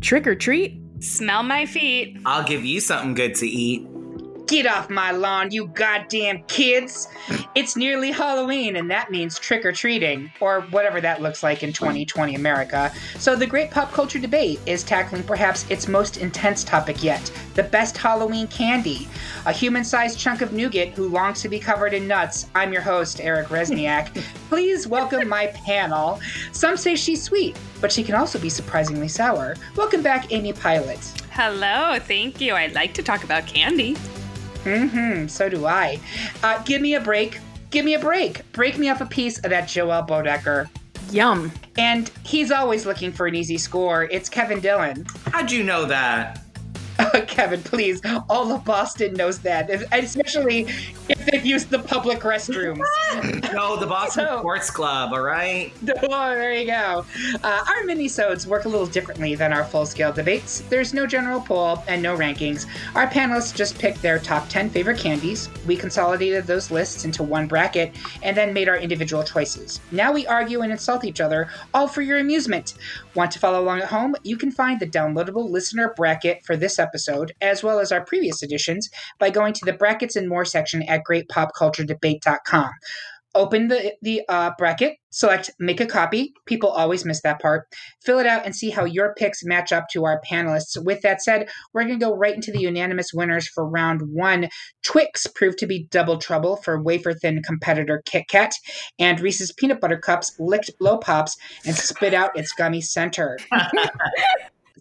Trick or treat? Smell my feet. I'll give you something good to eat. Get off my lawn, you goddamn kids! It's nearly Halloween, and that means trick or treating, or whatever that looks like in 2020 America. So, the great pop culture debate is tackling perhaps its most intense topic yet the best Halloween candy. A human sized chunk of nougat who longs to be covered in nuts. I'm your host, Eric Rezsnyak. Please welcome my panel. Some say she's sweet, but she can also be surprisingly sour. Welcome back, Amy Pilott. Hello, thank you. I'd like to talk about candy. Mm-hmm. So do I. Uh, give me a break. Give me a break. Break me off a piece of that Joelle Boedecker. Yum. And he's always looking for an easy score. It's Kevin Dillon. How'd you know that? Kevin, please. All of Boston knows that, especially if they've used the public restrooms. no, the Boston so, Sports Club, all right? Oh, there you go. Uh, our mini-sodes work a little differently than our full-scale debates. There's no general poll and no rankings. Our panelists just picked their top 10 favorite candies. We consolidated those lists into one bracket and then made our individual choices. Now we argue and insult each other, all for your amusement. Want to follow along at home? You can find the downloadable listener bracket for this episode, as well as our previous editions, by going to the brackets and more section at greatpopculturedebate.com. Open the, the uh, bracket, select make a copy. People always miss that part. Fill it out and see how your picks match up to our panelists. With that said, we're going to go right into the unanimous winners for round one. Twix proved to be double trouble for wafer thin competitor Kit Kat, and Reese's Peanut Butter Cups licked Blow Pops and spit out its gummy center.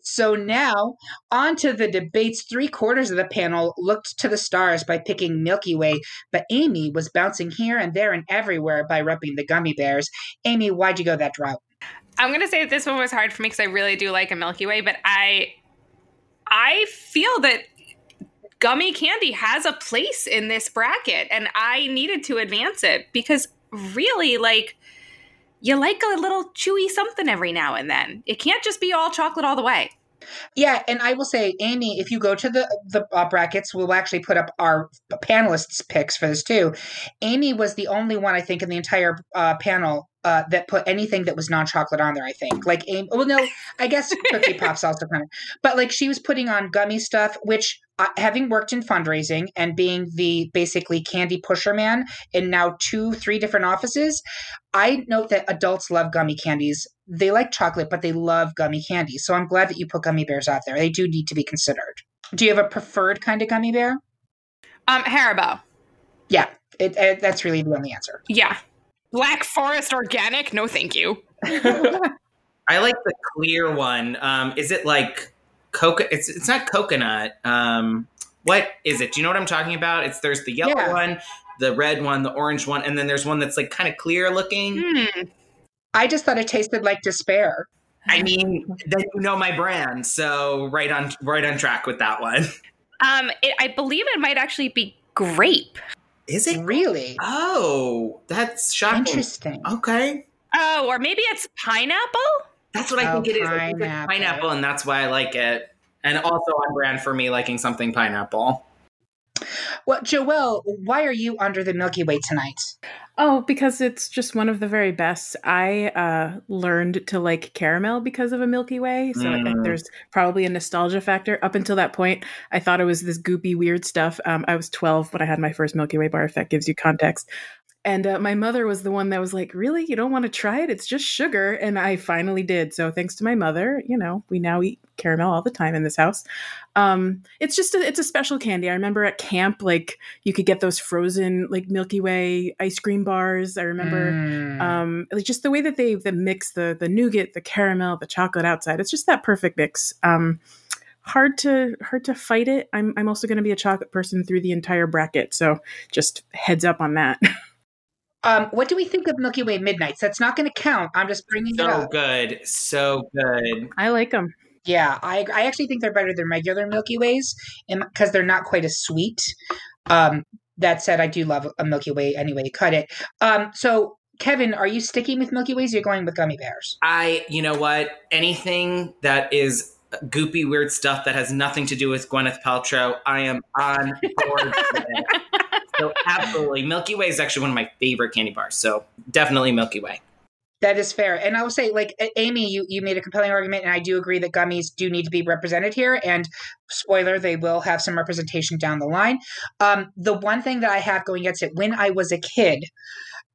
So now, on to the debates. Three quarters of the panel looked to the stars by picking Milky Way, but Amy was bouncing here and there and everywhere by repping the gummy bears. Amy, why'd you go that route? I'm gonna say that this one was hard for me because I really do like a Milky Way, but I I feel that gummy candy has a place in this bracket, and I needed to advance it because really, like you like a little chewy something every now and then. It can't just be all chocolate all the way. Yeah, and I will say, Amy, if you go to the the uh, brackets, we'll actually put up our panelists' picks for this too. Amy was the only one I think in the entire uh, panel uh, that put anything that was non-chocolate on there. I think like. Well, no, I guess Cookie Pops also kind of, but like she was putting on gummy stuff, which uh, having worked in fundraising and being the basically candy pusher man in now two, three different offices, I note that adults love gummy candies. They like chocolate, but they love gummy candies. So I'm glad that you put gummy bears out there. They do need to be considered. Do you have a preferred kind of gummy bear? Um, Haribo. Yeah, it, it, that's really the only answer. Yeah, Black Forest Organic? No, thank you. I like the clear one. Um, is it like coca? It's it's not coconut. Um, what is it? Do you know what I'm talking about? It's there's the yellow yeah. one, the red one, the orange one, and then there's one that's like kind of clear looking. Hmm. I just thought it tasted like despair. I mean, then you know my brand, so right on right on track with that one. Um, it, I believe it might actually be grape. Is it really? Oh, that's shocking. Interesting. Okay. Oh, or maybe it's pineapple. That's what I think oh, it is. Pineapple. pineapple, and that's why I like it. And also on brand for me, liking something pineapple. Well, Joelle, why are you under the Milky Way tonight? Oh, because it's just one of the very best. I uh, learned to like caramel because of a Milky Way, so mm. I think mm. there's probably a nostalgia factor. Up until that point, I thought it was this goopy, weird stuff. Um, I was 12 when I had my first Milky Way bar. If that gives you context, and uh, my mother was the one that was like, Really? You don't want to try it? It's just sugar. And I finally did. So thanks to my mother, you know, we now eat caramel all the time in this house. Um, it's just a, it's a special candy. I remember at camp, like you could get those frozen like Milky Way ice cream bars. I remember mm. um, like just the way that they the mix the the nougat, the caramel, the chocolate outside. It's just that perfect mix. Um, hard to hard to fight it. I'm I'm also going to be a chocolate person through the entire bracket, so just heads up on that. Um, what do we think of Milky Way Midnights? That's not going to count. I'm just bringing so it up. So good, so good. I like them. Yeah, I I actually think they're better than regular Milky Ways, because they're not quite as sweet. Um, that said, I do love a Milky Way anyway you cut it. Um, so Kevin, are you sticking with Milky Ways? Or you're going with gummy bears? I, you know what? Anything that is goopy, weird stuff that has nothing to do with Gwyneth Paltrow, I am on board. so absolutely, Milky Way is actually one of my favorite candy bars. So definitely Milky Way. That is fair. And I will say, like, Amy, you, you made a compelling argument, and I do agree that gummies do need to be represented here. And spoiler, they will have some representation down the line. Um, the one thing that I have going against it, when I was a kid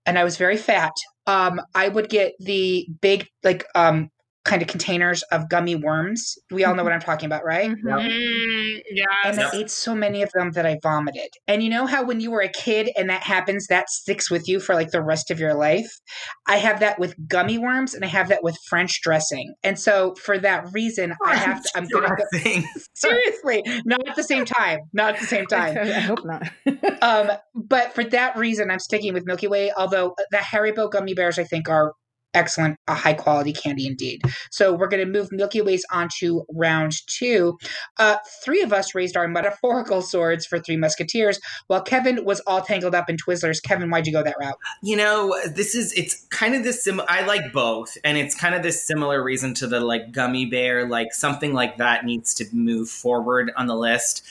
and I was very fat, um, I would get the big, like, um, kind of containers of gummy worms. We all know what I'm talking about, right? Mm-hmm. Mm, yeah. And I ate so many of them that I vomited. And you know how when you were a kid and that happens, that sticks with you for like the rest of your life? I have that with gummy worms and I have that with French dressing. And so for that reason, French I have to, I'm going to go. Seriously, not at the same time. Not at the same time. I hope not. um, but for that reason, I'm sticking with Milky Way, although the Haribo gummy bears, I think, are excellent, a high quality candy indeed. So we're going to move Milky Ways onto round two. Uh, three of us raised our metaphorical swords for Three Musketeers, while Kevin was all tangled up in Twizzlers. Kevin, why'd you go that route? You know, this is it's kind of this similar. I like both, and it's kind of this similar reason to the like gummy bear. Like something like that needs to move forward on the list.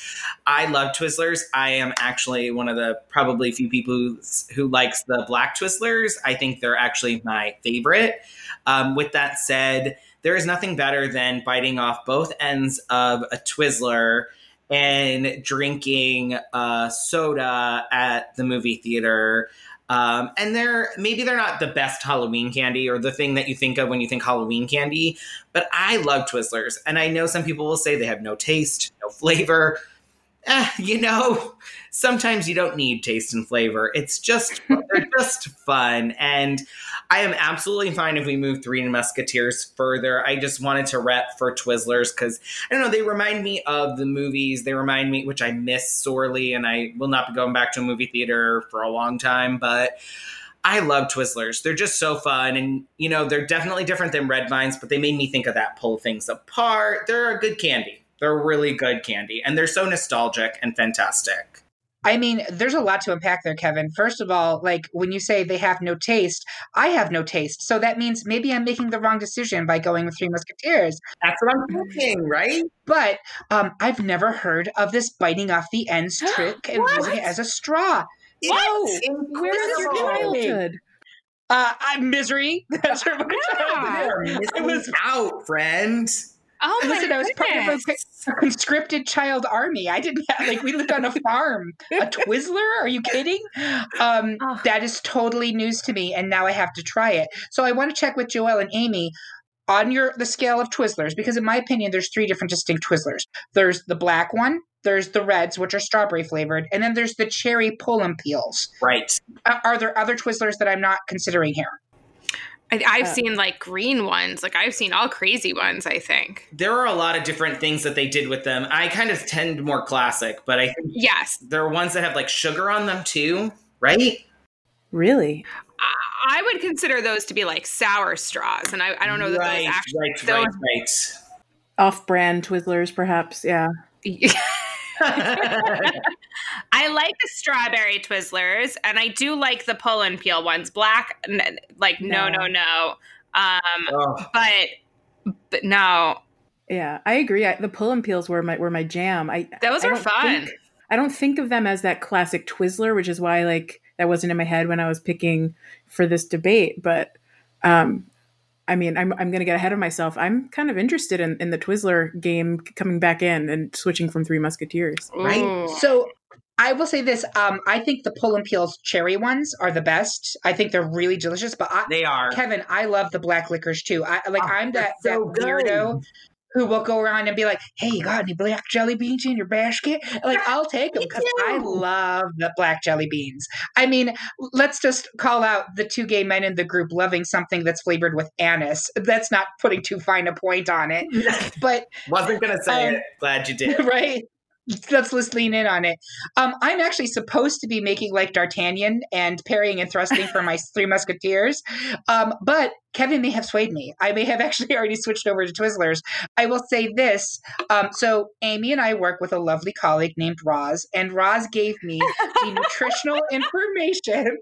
I love Twizzlers. I am actually one of the probably few people who, who likes the black Twizzlers. I think they're actually my favorite favorite. Um, with that said, there is nothing better than biting off both ends of a Twizzler and drinking uh, soda at the movie theater. Um, and they're maybe they're not the best Halloween candy or the thing that you think of when you think Halloween candy, but I love Twizzlers, and I know some people will say they have no taste, no flavor. Eh, you know, sometimes you don't need taste and flavor. It's just they're just fun, and I am absolutely fine if we move Three Musketeers further. I just wanted to rep for Twizzlers because I don't know, they remind me of the movies. They remind me, which I miss sorely, and I will not be going back to a movie theater for a long time, but. I love Twizzlers. They're just so fun. And, you know, they're definitely different than Red Vines, but they made me think of that pull things apart. They're a good candy. They're really good candy. And they're so nostalgic and fantastic. I mean, there's a lot to unpack there, Kevin. First of all, like when you say they have no taste, I have no taste. So that means maybe I'm making the wrong decision by going with Three Musketeers. That's what I'm thinking, right? But um, I've never heard of this biting off the ends trick and using it as a straw. What? Where's your childhood? Uh, I'm misery. That's where my yeah. childhood. I was out, friend. Oh my Listen. I was part of a conscripted child army. I didn't have like we lived on a farm. A Twizzler? Are you kidding? Um, oh. That is totally news to me, and now I have to try it. So I want to check with Joelle and Amy on your the scale of Twizzlers because in my opinion, there's three different distinct Twizzlers. There's the black one. There's the reds, which are strawberry flavored, and then there's the cherry pull and peels. Right. Uh, are there other Twizzlers that I'm not considering here? I, have uh, seen like green ones. Like I've seen all crazy ones. I think there are a lot of different things that they did with them. I kind of tend more classic, but I think yes, there are ones that have like sugar on them too, right? Really? I, I would consider those to be like sour straws, and I, I don't know that right, those actually right, those, right, right. Off-brand Twizzlers, perhaps. Yeah. I like the strawberry Twizzlers, and I do like the pull and peel ones. Black, like no, no, no. no. Um, oh. but but no. Yeah, I agree. I, the pull and peels were my were my jam. I those I are fun. Think, I don't think of them as that classic Twizzler, which is why like that wasn't in my head when I was picking for this debate. But um, I mean, I'm I'm going to get ahead of myself. I'm kind of interested in, in the Twizzler game coming back in and switching from Three Musketeers. Right. So I will say this: um, I think the pull and peels cherry ones are the best. I think they're really delicious. But I, they are, Kevin. I love the black licorice too. I like. Oh, I'm that so that weirdo who will go around and be like, "Hey, you got any black jelly beans in your basket?" Like, I'll take them because I love the black jelly beans. I mean, let's just call out the two gay men in the group loving something that's flavored with anise. That's not putting too fine a point on it, but wasn't gonna say um, it. Glad you did. Right let's let's lean in on it. Um, I'm actually supposed to be making like D'Artagnan and parrying and thrusting for my Three Musketeers, um, but Kevin may have swayed me. I may have actually already switched over to Twizzlers. I will say this. Um, so Amy and I work with a lovely colleague named Roz, and Roz gave me the nutritional information.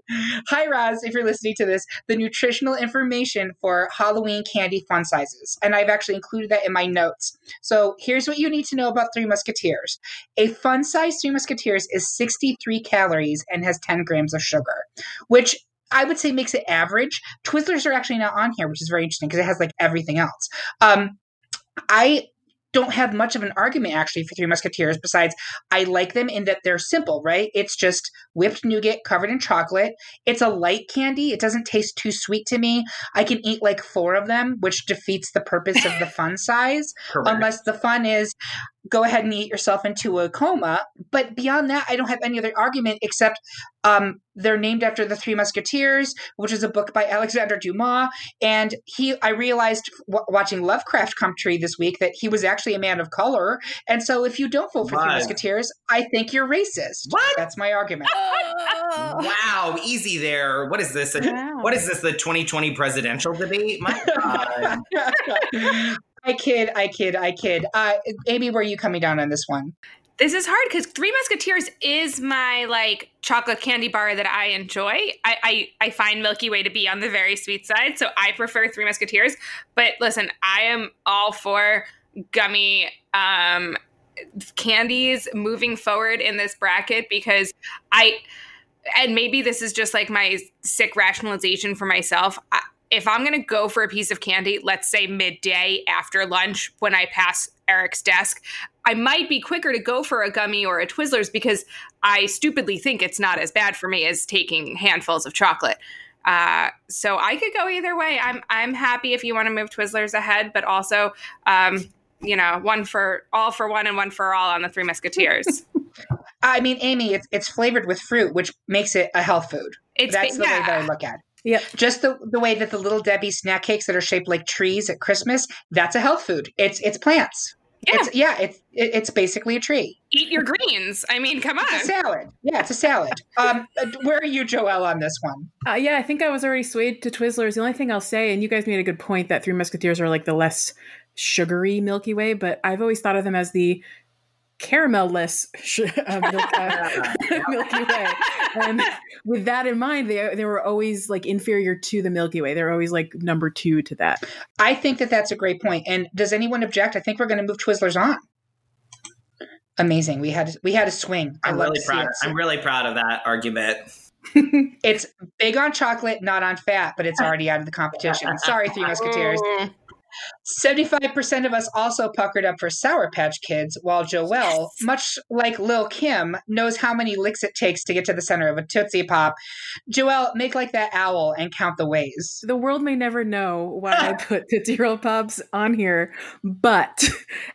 Hi, Roz, if you're listening to this, the nutritional information for Halloween candy fun sizes. And I've actually included that in my notes. So here's what you need to know about Three Musketeers. A fun size Three Musketeers is 63 calories and has 10 grams of sugar, which I would say makes it average. Twizzlers are actually not on here, which is very interesting because it has like everything else. Um, I don't have much of an argument actually for Three Musketeers besides I like them in that they're simple, right? It's just whipped nougat covered in chocolate. It's a light candy. It doesn't taste too sweet to me. I can eat like four of them, which defeats the purpose of the fun size. Correct. Unless the fun is go ahead and eat yourself into a coma. But beyond that, I don't have any other argument except um, they're named after the Three Musketeers, which is a book by Alexander Dumas. And he, I realized w- watching Lovecraft Country this week that he was actually a man of color. And so, if you don't vote for Three Musketeers, I think you're racist. What? That's my argument. Wow, easy there. What is this? A- Wow. What is this? The 2020 presidential debate? My God. I kid, I kid, I kid. Uh, Amy, where are you coming down on this one? This is hard because Three Musketeers is my like chocolate candy bar that I enjoy. I, I I find Milky Way to be on the very sweet side, so I prefer Three Musketeers. But listen, I am all for gummy um, candies moving forward in this bracket because I and maybe this is just like my sick rationalization for myself. I, if I'm going to go for a piece of candy, let's say midday after lunch when I pass Eric's desk, I might be quicker to go for a gummy or a Twizzlers because I stupidly think it's not as bad for me as taking handfuls of chocolate. Uh, so I could go either way. I'm I'm happy if you want to move Twizzlers ahead, but also, um, you know, one for all for one and one for all on the Three Musketeers. I mean, Amy, it's it's flavored with fruit, which makes it a health food. It's That's the way that I look at it. Yep. Just the, the way that the little Debbie snack cakes that are shaped like trees at Christmas, that's a health food. It's it's plants. Yeah. It's yeah, it's it, it's basically a tree. Eat your greens. I mean, come It's a on. salad. Yeah, it's a salad. Um uh, where are you, Joelle, on this one? Uh, yeah, I think I was already swayed to Twizzlers. The only thing I'll say, and you guys made a good point that Three Musketeers are like the less sugary Milky Way, but I've always thought of them as the caramel-less uh, milk, uh, Milky Way. And with that in mind, they they were always like inferior to the Milky Way. They're always like number two to that. I think that that's a great point. And does anyone object? I think we're going to move Twizzlers on. Amazing. We had we had a swing. I I'm really proud. it. I'm really proud of that argument. It's big on chocolate, not on fat, but it's already out of the competition. Sorry, Three Musketeers. Mm. 75% of us also puckered up for Sour Patch Kids, while Joelle, much like Lil Kim, knows how many licks it takes to get to the center of a Tootsie Pop. Joelle, make like that owl and count the ways. The world may never know why I put Tootsie Roll Pops on here, but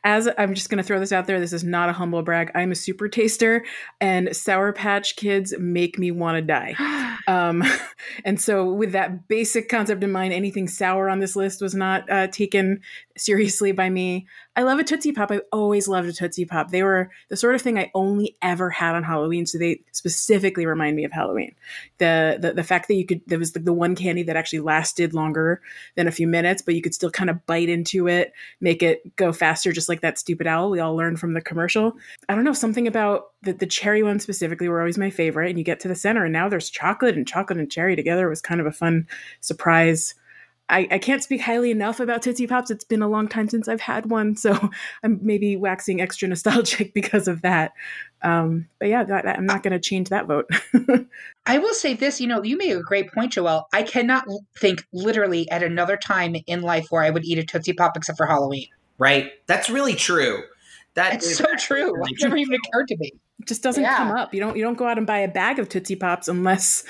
as I'm just going to throw this out there, this is not a humble brag. I'm a super taster, and Sour Patch Kids make me want to die. Um, and so, with that basic concept in mind, anything sour on this list was not uh, taken seriously by me. I love a Tootsie Pop. I've always loved a Tootsie Pop. They were the sort of thing I only ever had on Halloween, so they specifically remind me of Halloween. The the, the fact that you could there was the, one candy that actually lasted longer than a few minutes, but you could still kind of bite into it, make it go faster, just like that stupid owl we all learned from the commercial. I don't know something about the the cherry one specifically were always my favorite. And you get to the center, and now there's chocolate and chocolate and cherry together It was kind of a fun surprise. I, I can't speak highly enough about Tootsie Pops. It's been a long time since I've had one, so I'm maybe waxing extra nostalgic because of that. Um, but yeah, that, that- I'm not going to change that vote. I will say this, you know, you made a great point, Joelle. I cannot think literally at another time in life where I would eat a Tootsie Pop except for Halloween. Right? That's really true. That It's is so true. really It never even occurred to me. It just doesn't Yeah. come up. You don't you don't go out and buy a bag of Tootsie Pops unless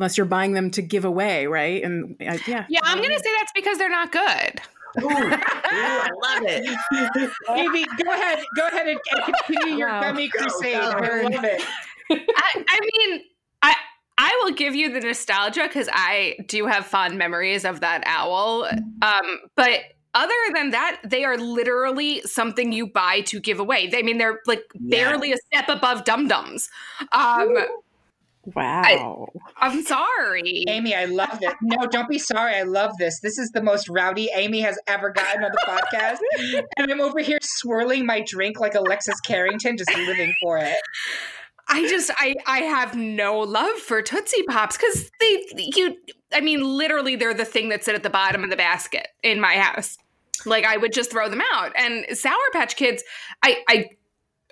unless you're buying them to give away, right? And uh, yeah, Yeah, I'm gonna say that's because they're not good. Ooh, ooh, I love it. Amy, go ahead. Go ahead and, and continue your Wow. gummy Go, crusade. go. I love it. I, I mean, I I will give you the nostalgia because I do have fond memories of that owl. Um, but other than that, they are literally something you buy to give away. They, I mean, they're like Yeah. barely a step above dum dums. Um, Wow. I, am sorry. Amy, I love it. No, don't be sorry. I love this. This is the most rowdy Amy has ever gotten on the podcast. and I'm over here swirling my drink like Alexis Carrington, just living for it. I just I I have no love for Tootsie Pops because they you I mean literally they're the thing that sit at the bottom of the basket in my house. Like I would just throw them out. And Sour Patch Kids, I I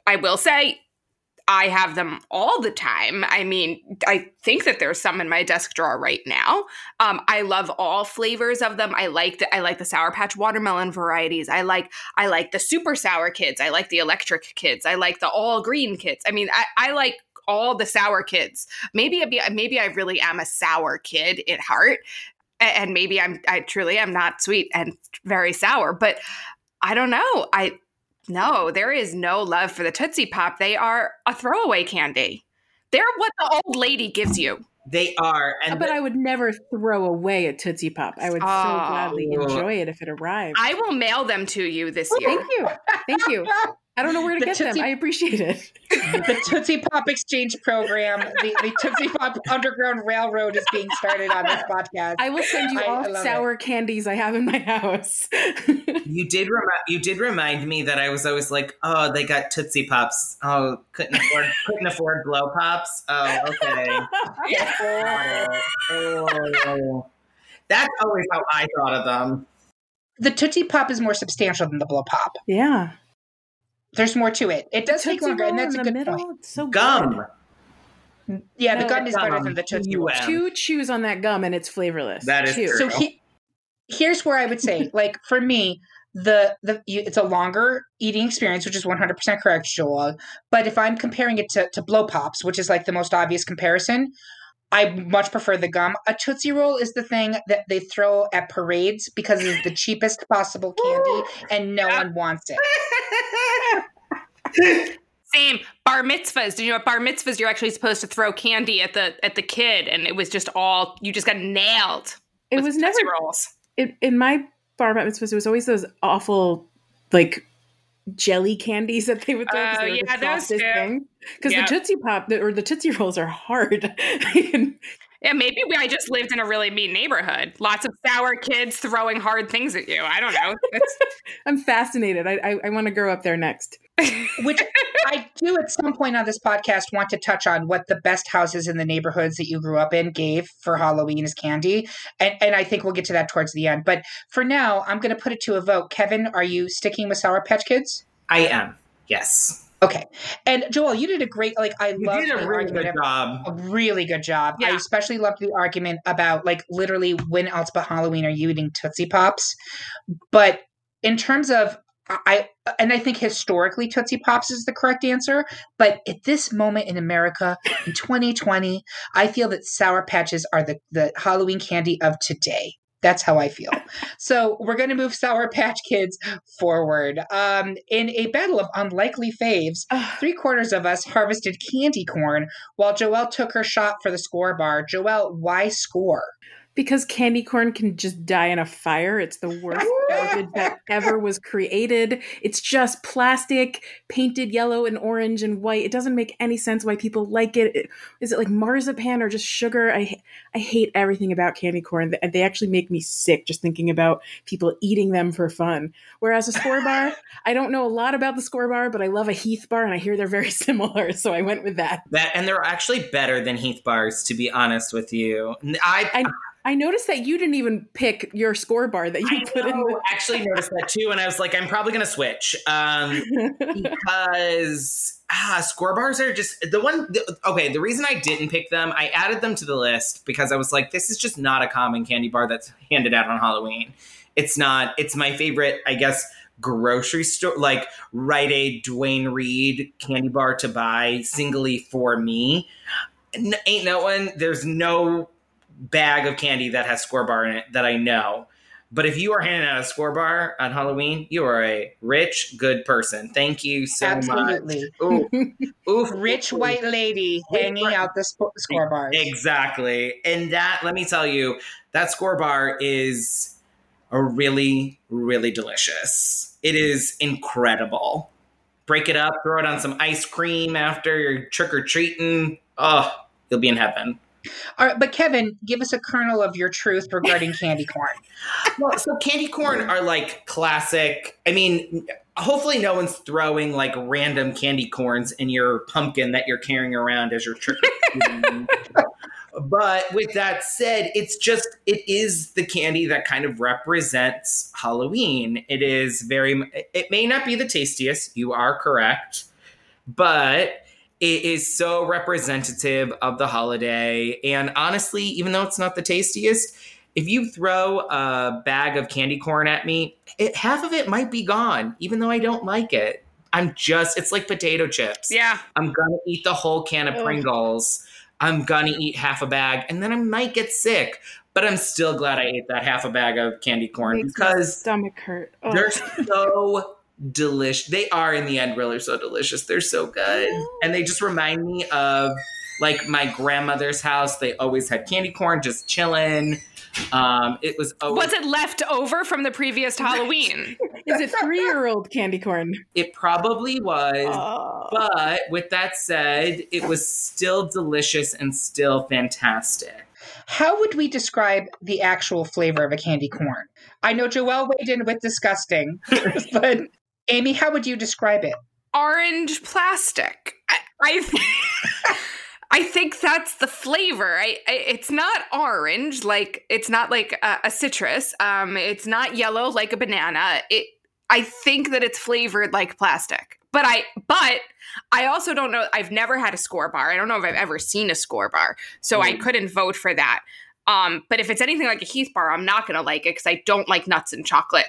I will say I have them all the time. I mean, I think that there's some in my desk drawer right now. Um, I love all flavors of them. I like the I like the Sour Patch watermelon varieties. I like I like the super sour kids. I like the electric kids. I like the all green kids. I mean, I, I like all the sour kids. Maybe be, maybe I really am a sour kid at heart, and maybe I'm I truly am not sweet and very sour. But I don't know. I no, there is no love for the Tootsie Pop. They are a throwaway candy. They're what the old lady gives you. They are. And but the- I would never throw away a Tootsie Pop. I would oh. so gladly oh. enjoy it if it arrived. I will mail them to you this year. Thank you. Thank you. I don't know where to the get Tootsie, them. I appreciate it. the Tootsie Pop Exchange Program, the, the, Tootsie Pop Underground Railroad is being started on this podcast. I will send you I, all I sour it. candies I have in my house. you did remi- you did remind me that I was always like, oh, they got Tootsie Pops. Oh, couldn't afford couldn't afford blow pops. Oh, okay. oh, that's always how I thought of them. The Tootsie Pop is more substantial than the blow pop. Yeah. There's more to it. It does take longer, and that's a good middle, point. It's so gum. Good. Yeah, no, the gum is gum. better than the Tootsie Roll. Two chews on that gum, and it's flavorless. That is Two. true. So he, here's where I would say, like for me, the the it's a longer eating experience, which is 100% correct, Joelle. But if I'm comparing it to to blow pops, which is like the most obvious comparison, I much prefer the gum. A Tootsie Roll is the thing that they throw at parades because it's the cheapest possible candy and no one wants it. Same bar mitzvahs. Did you know at bar mitzvahs you're actually supposed to throw candy at the at the kid, and it was just all you just got nailed. It was never rolls. It, in my bar mitzvahs, it was always those awful like jelly candies that they would throw. Uh, yeah, those too. Because yep. the Tootsie Pop or the Tootsie Rolls are hard. Yeah, maybe we, I just lived in a really mean neighborhood. Lots of sour kids throwing hard things at you. I don't know. I'm fascinated. I, I, I want to grow up there next. Which I do at some point on this podcast want to touch on what the best houses in the neighborhoods that you grew up in gave for Halloween as candy. And, and I think we'll get to that towards the end. But for now, I'm going to put it to a vote. Kevin, are you sticking with Sour Patch Kids? I am. Yes. Okay. And Joelle, you did a great like I love You did a really good job. A really good job. Yeah. I especially loved the argument about like literally when else but Halloween are you eating Tootsie Pops? But in terms of I and I think historically Tootsie Pops is the correct answer, but at this moment in America in 2020, I feel that Sour Patches are the the Halloween candy of today. That's how I feel. so we're going to move Sour Patch Kids forward. Um, in a battle of unlikely faves, three quarters of us harvested candy corn while Joelle took her shot for the score bar. Joelle, why score? Because candy corn can just die in a fire. It's the worst garbage that ever was created. It's just plastic painted yellow and orange and white. It doesn't make any sense why people like it. Is it like marzipan or just sugar? I I hate everything about candy corn. They actually make me sick just thinking about people eating them for fun. Whereas a score bar, I don't know a lot about the score bar, but I love a Heath bar and I hear they're very similar, so I went with that. That and they're actually better than Heath bars, to be honest with you. I, I I noticed that you didn't even pick your score bar that you I put know, in. The- actually noticed that too, and I was like, I'm probably going to switch um, because ah, score bars are just the one. The, okay, the reason I didn't pick them, I added them to the list because I was like, this is just not a common candy bar that's handed out on Halloween. It's not. It's my favorite, I guess grocery store like Rite Aid Duane Reade candy bar to buy singly for me. ain't no one. There's no bag of candy that has score bar in it that I know. But if you are handing out a score bar on Halloween, you are a rich, good person. Thank you so Absolutely. much. Oof. Rich white lady hanging out the sp- score bars. Exactly. And that, let me tell you, that score bar is a really, really delicious. It is incredible. Break it up, throw it on some ice cream after you're trick or treating. Oh, you'll be in heaven. All right, but Kevin, give us a kernel of your truth regarding candy corn. well, so candy corn are like classic. I mean, hopefully no one's throwing like random candy corns in your pumpkin that you're carrying around as your trick but with that said, it's just it is the candy that kind of represents Halloween. It is very it may not be the tastiest, you are correct, but it is so representative of the holiday and honestly, even though it's not the tastiest, if you throw a bag of candy corn at me, it, half of it might be gone, even though I don't like it. I'm just, it's like potato chips. Yeah. I'm going to eat the whole can of Ugh. Pringles. I'm going to eat half a bag and then I might get sick. But I'm still glad I ate that half a bag of candy corn because stomach hurt. Ugh. They're so delicious. They are in the end really so delicious. They're so good. And they just remind me of like my grandmother's house. They always had candy corn just chilling. Um, it was always, was it left over from the previous Halloween? Is it three year old candy corn? It probably was, oh. but with that said, it was still delicious and still fantastic. How would we describe the actual flavor of a candy corn? I know Joelle weighed in with disgusting, but Amy, how would you describe it? Orange plastic. I, I I think that's the flavor. I, I, it's not orange, like it's not like a, a citrus. Um, it's not yellow like a banana. It. I think that it's flavored like plastic. But I, but I also don't know. I've never had a score bar. I don't know if I've ever seen a score bar, so mm. I couldn't vote for that. Um, but if it's anything like a Heath bar, I'm not gonna like it because I don't like nuts and chocolate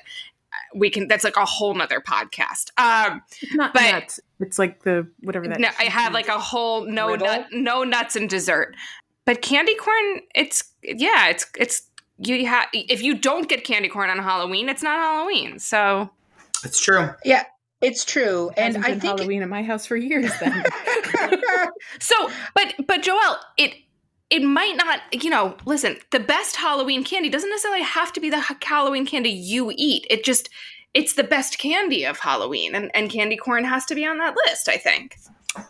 we can that's like a whole nother podcast. Um it's not but nuts. It's like the whatever that no, i have like a whole no nut no nuts and dessert. But candy corn it's yeah it's it's you have if you don't get candy corn on halloween it's not halloween. So it's true. Yeah it's true, and I think Halloween at my house for years. Then, so, but but Joelle, it it might not, you know, listen, the best Halloween candy doesn't necessarily have to be the Halloween candy you eat. It just, it's the best candy of Halloween. And, and candy corn has to be on that list, I think.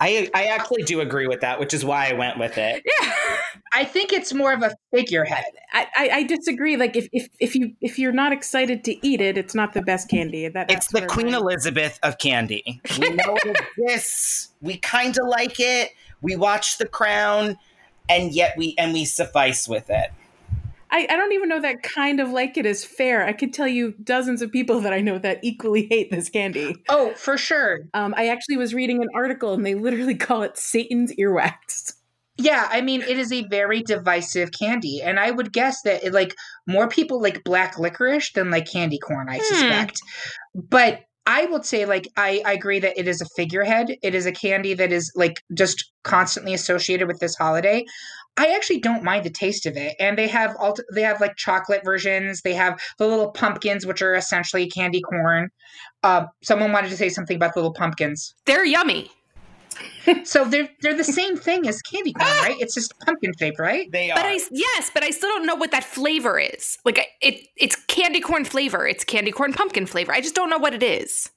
I, I actually do agree with that, which is why I went with it. Yeah. I think it's more of a figurehead. I, I, I, disagree. Like if, if if you if you're not excited to eat it, it's not the best candy. That, it's the Queen Elizabeth of candy. We know it exists. We kind of like it. We watch The Crown and yet we and we suffice with it. I, I don't even know that kind of like it is fair. I could tell you dozens of people that I know that equally hate this candy. Oh, for sure. Um, I actually was reading an article and they literally call it Satan's earwax. Yeah, I mean, it is a very divisive candy, and I would guess that it, like more people like black licorice than like candy corn. I hmm. suspect, but I would say, like, I, I agree that it is a figurehead. It is a candy that is like just constantly associated with this holiday. I actually don't mind the taste of it, and they have alt- they have like chocolate versions. They have the little pumpkins, which are essentially candy corn. Uh, someone wanted to say something about the little pumpkins. They're yummy so they're they're the same thing as candy corn, right? It's just pumpkin shape, right? They are. But I yes, but I still don't know what that flavor is. Like it it's candy corn flavor. It's candy corn pumpkin flavor. I just don't know what it is.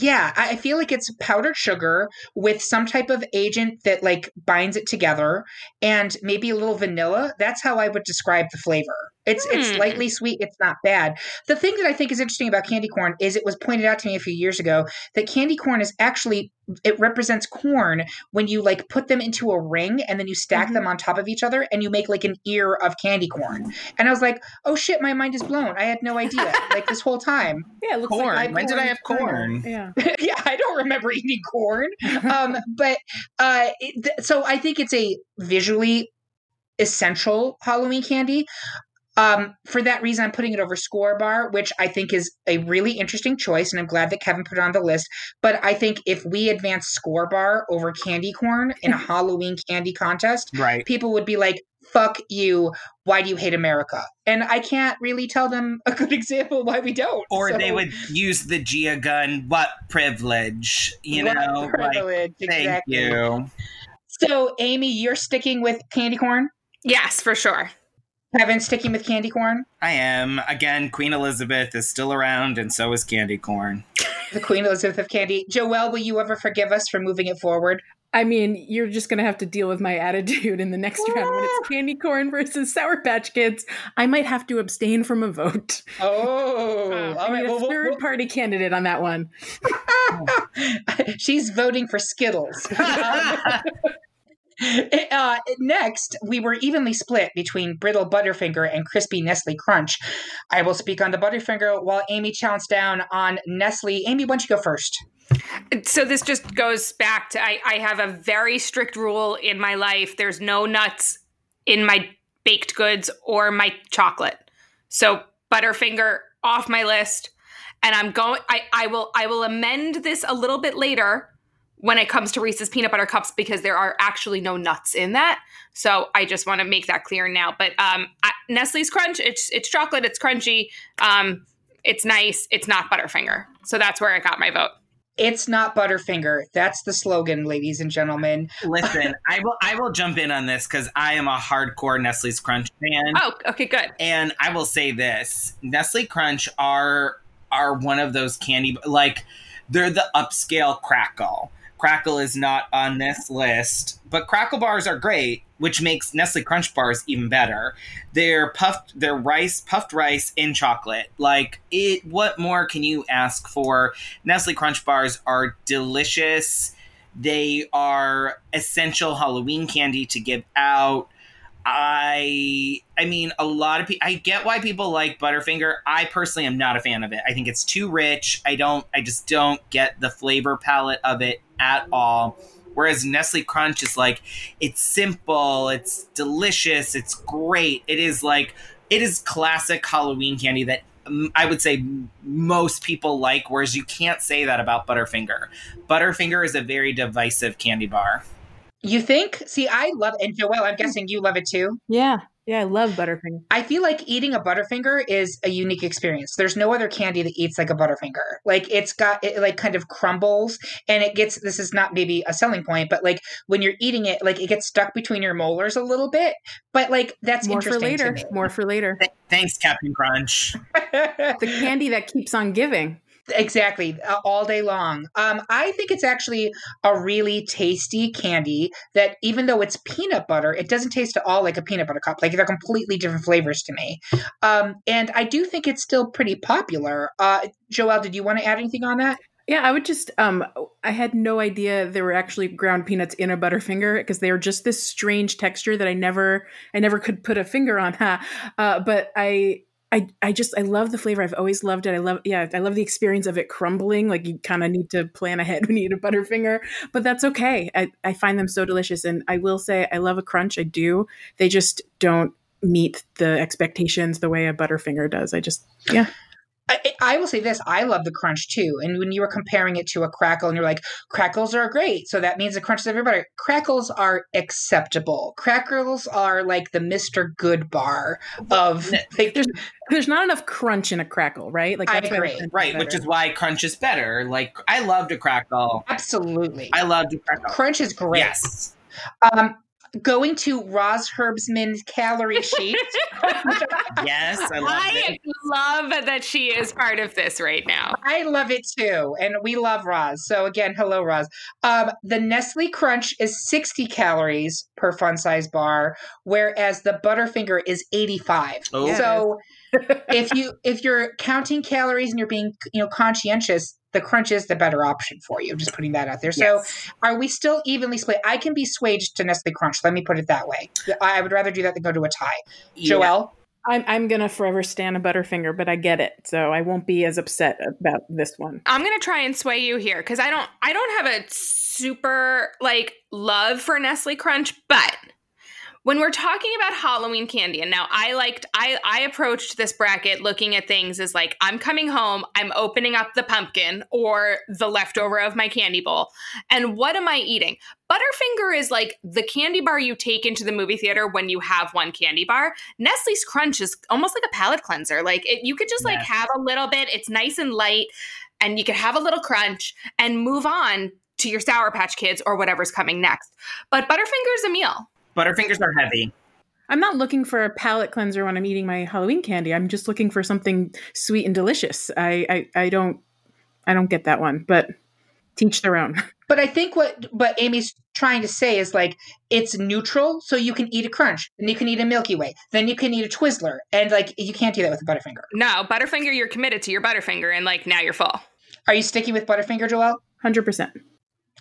Yeah, I feel like it's powdered sugar with some type of agent that like binds it together and maybe a little vanilla. That's how I would describe the flavor. It's hmm. it's slightly sweet. It's not bad. The thing that I think is interesting about candy corn is it was pointed out to me a few years ago that candy corn is actually it represents corn when you like put them into a ring and then you stack mm-hmm. them on top of each other and you make like an ear of candy corn. And I was like, oh shit, my mind is blown. I had no idea. like this whole time. Yeah, it looks corn. like when did I have corn? Yeah, yeah, I don't remember eating corn. Um, but uh, it, so I think it's a visually essential Halloween candy. Um, for that reason, I'm putting it over Score Bar, which I think is a really interesting choice, and I'm glad that Kevin put it on the list. But I think if we advance Score Bar over candy corn in a Halloween candy contest, right. people would be like, fuck you. Why do you hate America? And I can't really tell them a good example why we don't. Or so. they would use the Gia gun, what privilege, you what know? Privilege, like, exactly. Thank you. So, Amy, you're sticking with candy corn? Yes, for sure. Kevin sticking with candy corn? I am. Again, Queen Elizabeth is still around, and so is candy corn. The Queen Elizabeth of candy. Joelle, will you ever forgive us for moving it forward? I mean, you're just going to have to deal with my attitude in the next round when it's candy corn versus Sour Patch Kids. I might have to abstain from a vote. Oh, Uh, all I right. need a Well, we'll- third party candidate on that one. She's voting for Skittles. uh, next, we were evenly split between Brittle Butterfinger and Crispy Nestle Crunch. I will speak on the Butterfinger while Amy chowns down on Nestle. Amy, why don't you go first? So this just goes back to I, I have a very strict rule in my life. There's no nuts in my baked goods or my chocolate. So Butterfinger off my list. And I'm going I, I will I will amend this a little bit later when it comes to Reese's peanut butter cups because there are actually no nuts in that. So I just want to make that clear now. But um, I, Nestle's Crunch, it's it's chocolate, it's crunchy, um, it's nice, it's not Butterfinger. So that's where I got my vote. It's not Butterfinger. That's the slogan, ladies and gentlemen. Listen, I will I will jump in on this because I am a hardcore Nestle's Crunch fan. Oh, okay, good. And I will say this: Nestle Crunch are are one of those candy like they're the upscale crackle. Crackle is not on this list, but crackle bars are great, which makes Nestle Crunch bars even better. They're puffed, they're rice, puffed rice in chocolate. Like it, what more can you ask for? Nestle Crunch bars are delicious. They are essential Halloween candy to give out. I I mean a lot of people I get why people like Butterfinger. I personally am not a fan of it. I think it's too rich. I don't I just don't get the flavor palette of it at all. Whereas Nestle Crunch is like it's simple, it's delicious, it's great. It is like it is classic Halloween candy that um, I would say most people like whereas you can't say that about Butterfinger. Butterfinger is a very divisive candy bar. You think? See, I love and Joelle, I'm guessing you love it too. Yeah. Yeah, I love Butterfinger. I feel like eating a Butterfinger is a unique experience. There's no other candy that eats like a Butterfinger. Like it's got it like kind of crumbles and it gets this is not maybe a selling point, but like when you're eating it, like it gets stuck between your molars a little bit. But like that's More for interesting later. to me. More for later. Th- thanks, Captain Crunch. The candy that keeps on giving. Exactly, uh, all day long. Um, I think it's actually a really tasty candy that, even though it's peanut butter, it doesn't taste at all like a peanut butter cup. Like they're completely different flavors to me. Um, and I do think it's still pretty popular. Uh, Joelle, did you want to add anything on that? Yeah, I would just um I had no idea there were actually ground peanuts in a butterfinger because they were just this strange texture that I never I never could put a finger on. Huh? Uh, but I I I just I love the flavor. I've always loved it. I love yeah, I love the experience of it crumbling. Like you kind of need to plan ahead when you eat a butterfinger, but that's okay. I, I find them so delicious, and I will say I love a crunch. I do. They just don't meet the expectations the way a butterfinger does. I just yeah. I, I will say this: I love the crunch too. And when you were comparing it to a crackle, and you're like, crackles are great, so that means the crunch is everybody. Crackles are acceptable. Crackles are like the Mr. Goodbar of like, There's there's not enough crunch in a crackle, right? Like I agree. crunch Right, which is why Crunch is better. Like I loved a crackle. absolutely. I loved a crackle. Crunch is great. Yes. Um, going to Roz Herbsman calorie sheet. Yes, I loved I it. love that she is part of this right now. I love it too, and we love Roz. So again, hello Roz. Um, the Nestle Crunch is 60 calories per fun size bar, whereas the Butterfinger is 85. Oh. So if you if you're counting calories and you're being you know conscientious, the Crunch is the better option for you. Just putting that out there. So Yes. are we still evenly split? I can be swayed to Nestle Crunch. Let me put it that way. I would rather do that than go to a tie. Yeah. Joelle. I'm I'm gonna forever stand a Butterfinger, but I get it, so I won't be as upset about this one. I'm gonna try and sway you here because I don't I don't have a super like love for Nestle Crunch, but when we're talking about Halloween candy, and now I liked I I approached this bracket looking at things as like I'm coming home, I'm opening up the pumpkin or the leftover of my candy bowl, and what am I eating? Butterfinger is like the candy bar you take into the movie theater when you have one candy bar. Nestle's Crunch is almost like a palate cleanser. Like it, you could just like have a little bit. It's nice and light, and you could have a little crunch and move on to your Sour Patch Kids or whatever's coming next. But Butterfinger's a meal. Butterfingers are heavy. I'm not looking for a palate cleanser when I'm eating my Halloween candy. I'm just looking for something sweet and delicious. I I, I don't I don't get that one, but teach their own. But I think what but Amy's trying to say is like it's neutral, so you can eat a crunch, then you can eat a Milky Way, then you can eat a Twizzler, and like you can't do that with a Butterfinger. No, Butterfinger, you're committed to your Butterfinger, and like now you're full. Are you sticking with Butterfinger, Joelle? Hundred percent.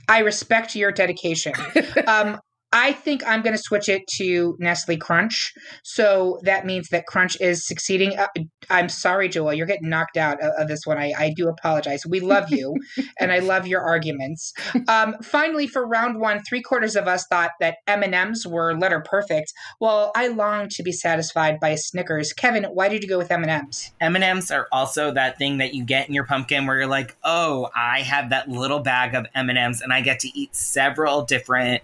I respect your dedication. um, I think I'm going to switch it to Nestle Crunch. So that means that Crunch is succeeding. Uh, I'm sorry, Joelle, you're getting knocked out of, of this one. I, I, do apologize. We love you, and I love your arguments. Um, finally, for round one, three quarters of us thought that M and M's were letter perfect. Well, I long to be satisfied by Snickers. Kevin, why did you go with M and M's? M and M's are also that thing that you get in your pumpkin where you're like, oh, I have that little bag of M and M's, and I get to eat several different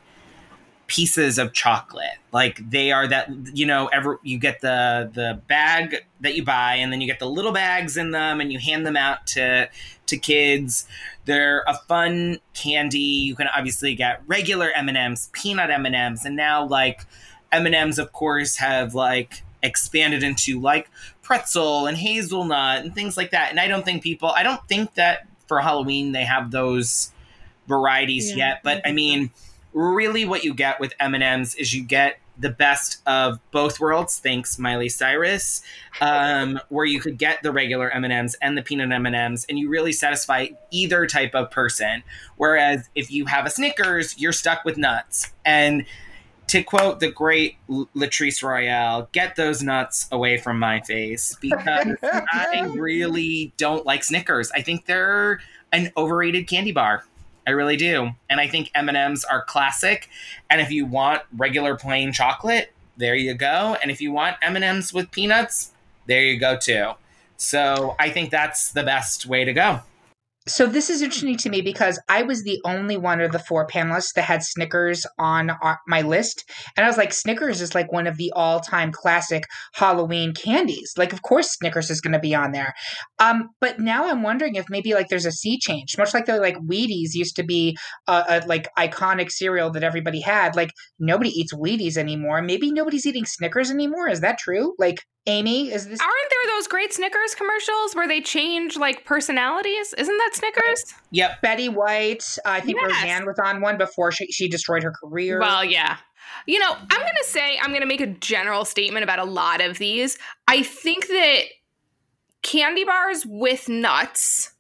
pieces of chocolate. Like they are that you know, ever you get the the bag that you buy and then you get the little bags in them and you hand them out to to kids. They're a fun candy. You can obviously get regular M&Ms, peanut M&Ms, and now like M&Ms of course have like expanded into like pretzel and hazelnut and things like that. And I don't think people I don't think that for Halloween they have those varieties yeah, yet, but I mean really what you get with M&Ms is you get the best of both worlds thanks miley cyrus um, where you could get the regular m&ms and the peanut m&ms and you really satisfy either type of person. Whereas if you have a snickers you're stuck with nuts. And to quote the great latrice royale get those nuts away from my face because i really don't like snickers. I think they're an overrated candy bar I really do. And I think M&Ms are classic. And if you want regular plain chocolate, there you go. And if you want M&Ms with peanuts, there you go too. So I think that's the best way to go. So this is interesting to me because I was the only one of the four panelists that had Snickers on my list, and I was like, Snickers is like one of the all-time classic Halloween candies. Like, of course, Snickers is going to be on there. Um, but now I'm wondering if maybe like there's a sea change, much like the like Wheaties used to be a, a like iconic cereal that everybody had. Like nobody eats Wheaties anymore. Maybe nobody's eating Snickers anymore. Is that true? Like Amy, is this Aren't there those great Snickers commercials where they change like personalities? Isn't that Snickers? Yep. Betty White. Uh, I think yes. Roseanne was on one before she, she destroyed her career. Well, yeah. You know, I'm going to say, I'm going to make a general statement about a lot of these. I think that candy bars with nuts,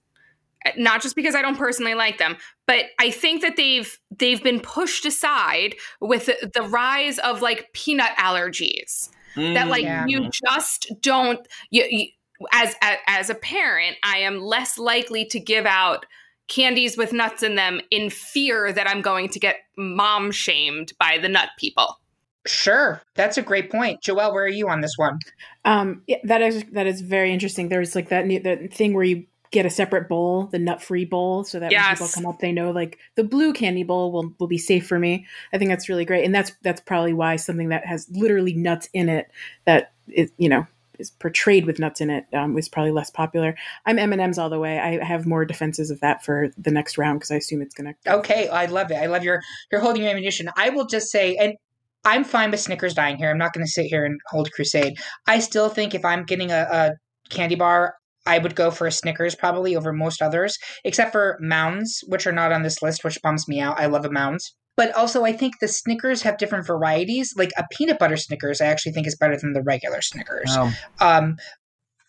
not just because I don't personally like them, but I think that they've they've been pushed aside with the, the rise of like peanut allergies mm, that like yeah. you just don't you, you as, as as a parent i am less likely to give out candies with nuts in them in fear that i'm going to get mom shamed by the nut people Sure, that's a great point, Joelle. Where are you on this one? Um, yeah, that is that is very interesting. There's like that that thing where you get a separate bowl, the nut free bowl, so that yes. when people come up, they know like the blue candy bowl will, will be safe for me. I think that's really great. And that's that's probably why something that has literally nuts in it that is, you know, is portrayed with nuts in it um, is probably less popular. I'm M and M's all the way. I have more defenses of that for the next round because I assume it's gonna. Okay, I love it. I love your you're holding your ammunition. I will just say, and I'm fine with Snickers dying here. I'm not going to sit here and hold crusade. I still think if I'm getting a, a candy bar, I would go for a Snickers probably over most others, except for Mounds, which are not on this list, which bums me out. I love a Mounds. But also, I think the Snickers have different varieties. Like a peanut butter Snickers, I actually think is better than the regular Snickers. Oh. Um,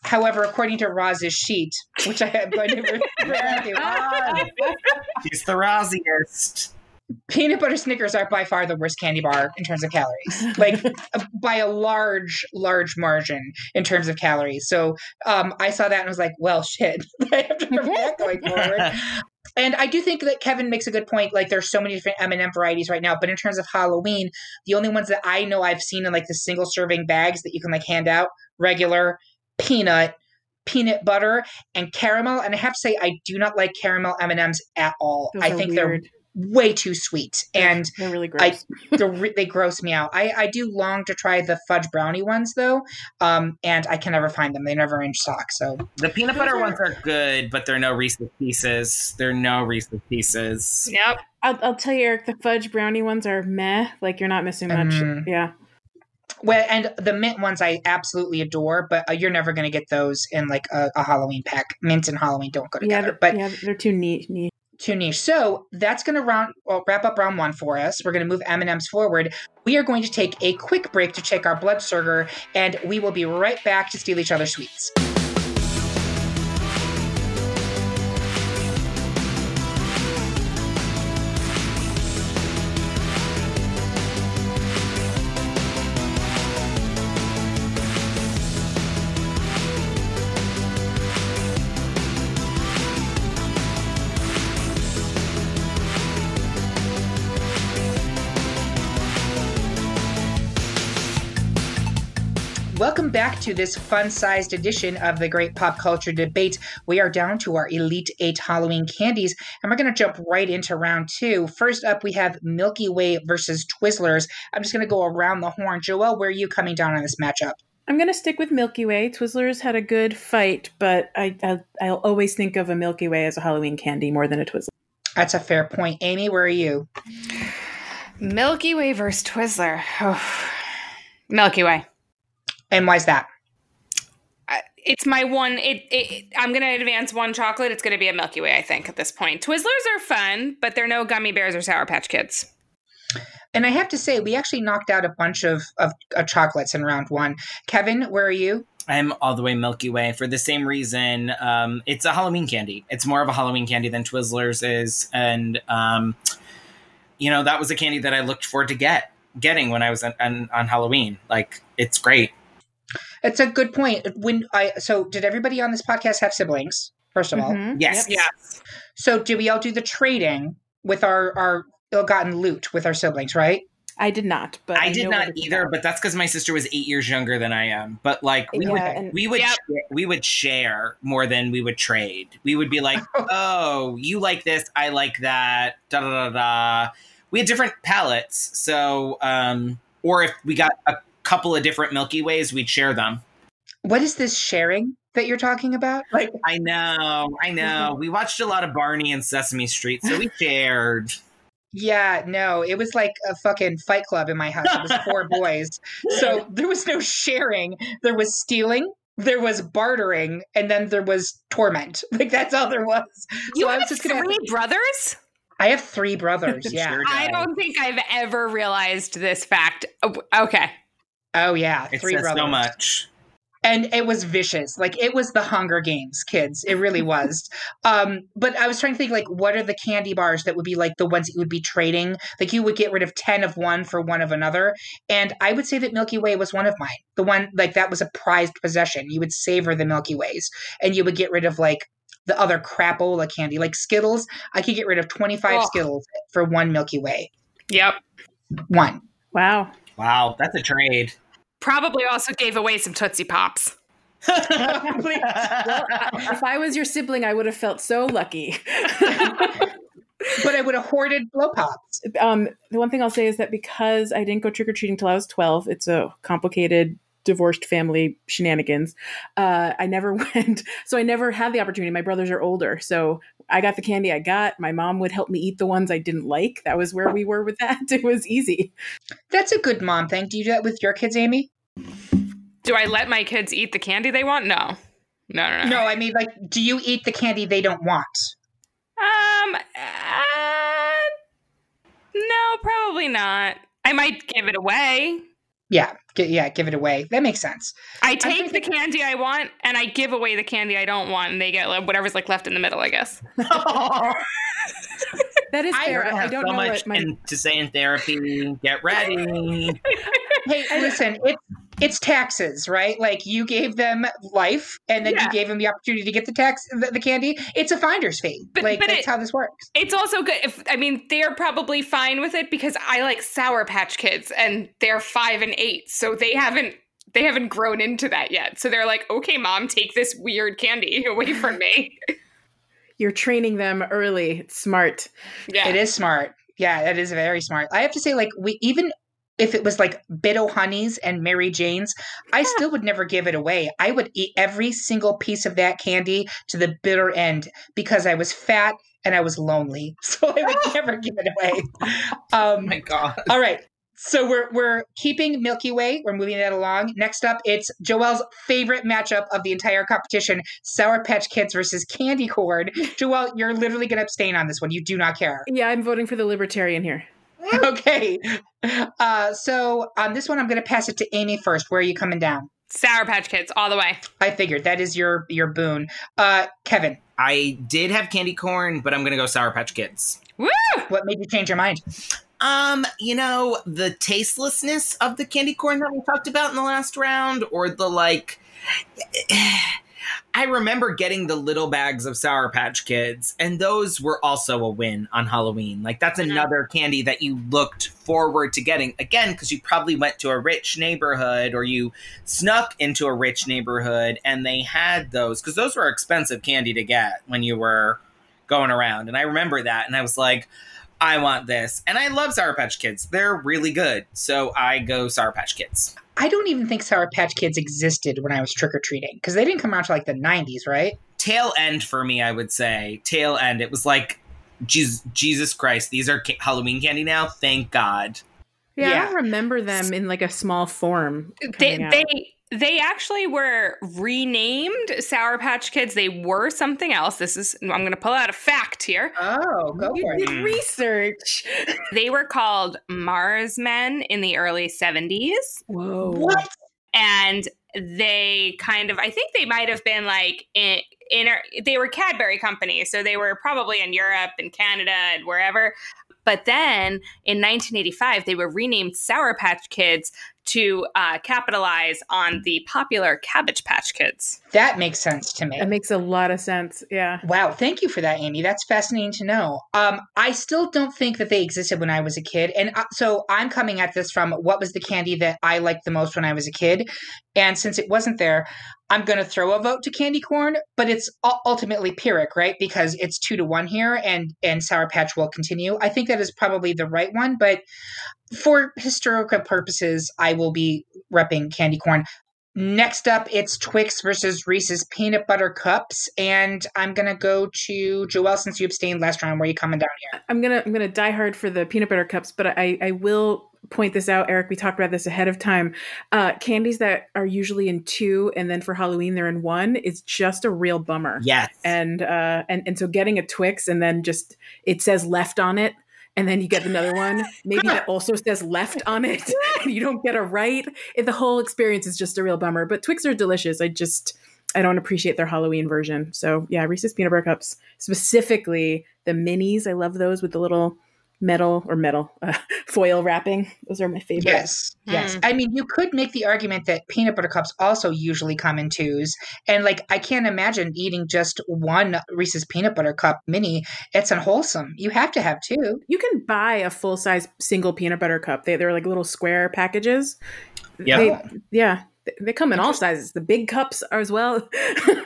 however, according to Roz's sheet, which I am going to refer to, he's the Roziest peanut butter Snickers are by far the worst candy bar in terms of calories, like by a large, large margin in terms of calories. So um, I saw that and was like, well, shit, I have to remember that going forward. And I do think that Kevin makes a good point. Like, there's so many different M&M varieties right now, but in terms of Halloween, the only ones that I know I've seen in like the single serving bags that you can like hand out, regular, peanut, peanut butter, and caramel. And I have to say, I do not like caramel M&Ms at all. Those I think weird. they're way too sweet and they're really gross. I, they gross me out. I, I do long to try the fudge brownie ones though, um, and I can never find them. They're never in stock. So the peanut butter ones are good, but they're no Reese's Pieces. They're no Reese's Pieces. Yep. I'll, I'll tell you, Eric, the fudge brownie ones are meh. Like you're not missing much. Mm. Yeah. Well, and the mint ones I absolutely adore, but uh, you're never going to get those in like a, a, Halloween pack. Mint and Halloween don't go together. Yeah, but yeah, they're too neat. neat too niche. So that's going to round well, wrap up round one for us. We're going to move M and M's forward. We are going to take a quick break to check our blood sugar, and we will be right back to steal each other's sweets. This fun sized edition of the Great Pop Culture Debate. We are down to our Elite Eight Halloween candies, and we're going to jump right into round two. First up, we have Milky Way versus Twizzlers. I'm just going to go around the horn. Joelle, where are you coming down on this matchup? I'm going to stick with Milky Way. Twizzlers had a good fight, but I, I, I'll always think of a Milky Way as a Halloween candy more than a Twizzler. That's a fair point. Amy, where are you? Milky Way versus Twizzler. Oh. Milky Way. And why's that? It's my one. It, it I'm gonna advance one chocolate. It's gonna be a Milky Way. I think at this point, Twizzlers are fun, but they're no gummy bears or Sour Patch Kids. And I have to say, we actually knocked out a bunch of, of, of chocolates in round one. Kevin, where are you? I'm all the way Milky Way for the same reason. Um, it's a Halloween candy. It's more of a Halloween candy than Twizzlers is, and um, you know that was a candy that I looked forward to get getting when I was on, on, on Halloween. Like it's great. It's a good point. When I so did everybody on this podcast have siblings? First of all, mm-hmm. yes, yep. yes. So did we all do the trading with our our ill-gotten loot with our siblings? Right. I did not, but I, I did not either. But that's because my sister was eight years younger than I am. But like we yeah, would, and, we would, yep. share, we would share more than we would trade. We would be like, "Oh, you like this, I like that." Da da da da. We had different palettes, so um, or if we got a couple of different Milky Ways, we'd share them. What is this sharing that you're talking about? Like, I know, I know. We watched a lot of Barney and Sesame Street, so we shared. Yeah, no, it was like a fucking fight club in my house. It was four boys. So there was no sharing. There was stealing, there was bartering, and then there was torment. Like that's all there was. You so have I was just three gonna... brothers? I have three brothers. Yeah. sure I don't think I've ever realized this fact. Oh, okay. Oh yeah, it three says brothers. so much. And it was vicious. Like it was the Hunger Games, kids. It really was. um, but I was trying to think like what are the candy bars that would be like the ones that you would be trading? Like you would get rid of 10 of one for one of another. And I would say that Milky Way was one of mine. The one like that was a prized possession. You would savor the Milky Ways and you would get rid of like the other crapola candy, like Skittles. I could get rid of 25 oh. Skittles for one Milky Way. Yep. One. Wow. Wow, that's a trade. Probably also gave away some Tootsie Pops. well, if I was your sibling, I would have felt so lucky. but I would have hoarded blow pops. Um, the one thing I'll say is that because I didn't go trick or treating till I was 12, it's a complicated divorced family shenanigans. Uh, I never went, so I never had the opportunity. My brothers are older, so I got the candy I got. My mom would help me eat the ones I didn't like. That was where we were with that. It was easy. That's a good mom thing. Do you do that with your kids, Amy? Do I let my kids eat the candy they want? No. No, no, no. No, I mean, like, do you eat the candy they don't want? Um, uh, no, probably not. I might give it away. Yeah, get, yeah, give it away. That makes sense. I take the candy I want and I give away the candy I don't want, and they get like, whatever's like left in the middle. I guess. that is fair. I, I don't so know much what my... to say in therapy. Get ready. hey, listen, it's it's taxes, right? Like you gave them life, and then yeah. you gave them the opportunity to get the tax, the, the candy. It's a finder's fee. But, like but that's it, how this works. It's also good. If I mean, they're probably fine with it because I like Sour Patch Kids, and they're five and eight, so they haven't they haven't grown into that yet. So they're like, okay, mom, take this weird candy away from me. You're training them early. It's smart. Yeah, it is smart. Yeah, that is very smart. I have to say, like, we even if it was like Bit-O-Honeys and Mary Jane's, I still would never give it away. I would eat every single piece of that candy to the bitter end because I was fat and I was lonely. So I would never give it away. Um, oh my God. All right. So we're we're keeping Milky Way. We're moving that along. Next up, it's Joelle's favorite matchup of the entire competition: Sour Patch Kids versus Candy Corn. Joelle, you're literally going to abstain on this one. You do not care. Yeah, I'm voting for the libertarian here. okay. Uh, so on this one, I'm going to pass it to Amy first. Where are you coming down? Sour Patch Kids all the way. I figured that is your your boon. Uh, Kevin, I did have candy corn, but I'm gonna go Sour Patch Kids. Woo! what made you change your mind? Um, you know, the tastelessness of the candy corn that we talked about in the last round, or the like. I remember getting the little bags of Sour Patch Kids, and those were also a win on Halloween. Like, that's Mhm. another candy that you looked forward to getting again because you probably went to a rich neighborhood or you snuck into a rich neighborhood and they had those because those were expensive candy to get when you were going around. And I remember that, and I was like, I want this. And I love Sour Patch Kids. They're really good. So I go Sour Patch Kids. I don't even think Sour Patch Kids existed when I was trick or treating because they didn't come out till like the 90s, right? Tail end for me, I would say. Tail end. It was like, Jesus, Jesus Christ, these are ca- Halloween candy now. Thank God. Yeah, Yeah. I don't remember them in like a small form. They they they actually were renamed Sour Patch Kids. They were something else. This is I'm going to pull out a fact here. Oh, go You for it. did research. They were called Mars Men in the early 70s. Whoa. What? and they kind of i think they might have been like in, in they were cadbury company, so they were probably in europe and canada and wherever but then in 1985 they were renamed sour patch kids to uh, capitalize on the popular cabbage patch kids That makes sense to me. That makes a lot of sense. Yeah. Wow, thank you for that, Amy. That's fascinating to know. Um, I still don't think that they existed when I was a kid, and uh, so I'm coming at this from what was the candy that I liked the most when I was a kid, and since it wasn't there, I'm going to throw a vote to candy corn, but it's ultimately Pyrrhic, right? Because it's two to one here, and and Sour Patch will continue. I think that is probably the right one, but for historical purposes, I will be repping candy corn. Next up, it's Twix versus Reese's Peanut Butter Cups, and I'm gonna go to Joelle since you abstained last round. Where are you coming down here? I'm gonna I'm gonna die hard for the peanut butter cups, but I I will point this out, Eric. We talked about this ahead of time. Uh, candies that are usually in two, and then for Halloween they're in one, is just a real bummer. Yes. And uh, and and so getting a Twix and then just it says left on it, and then you get another one, maybe that also says left on it, and you don't get a right. It, the whole experience is just a real bummer. But Twix are delicious. I just I don't appreciate their Halloween version. So yeah, Reese's peanut butter cups, specifically the minis. I love those with the little metal or metal uh, foil wrapping. Those are my favorite. Yes, yes. Mm. I mean, you could make the argument that peanut butter cups also usually come in twos, and like I can't imagine eating just one Reese's peanut butter cup mini. It's unwholesome. You have to have two. You can buy a full size single peanut butter cup. They, they're like little square packages. Yeah. They- yeah. They- They come in all sizes. The big cups are as well.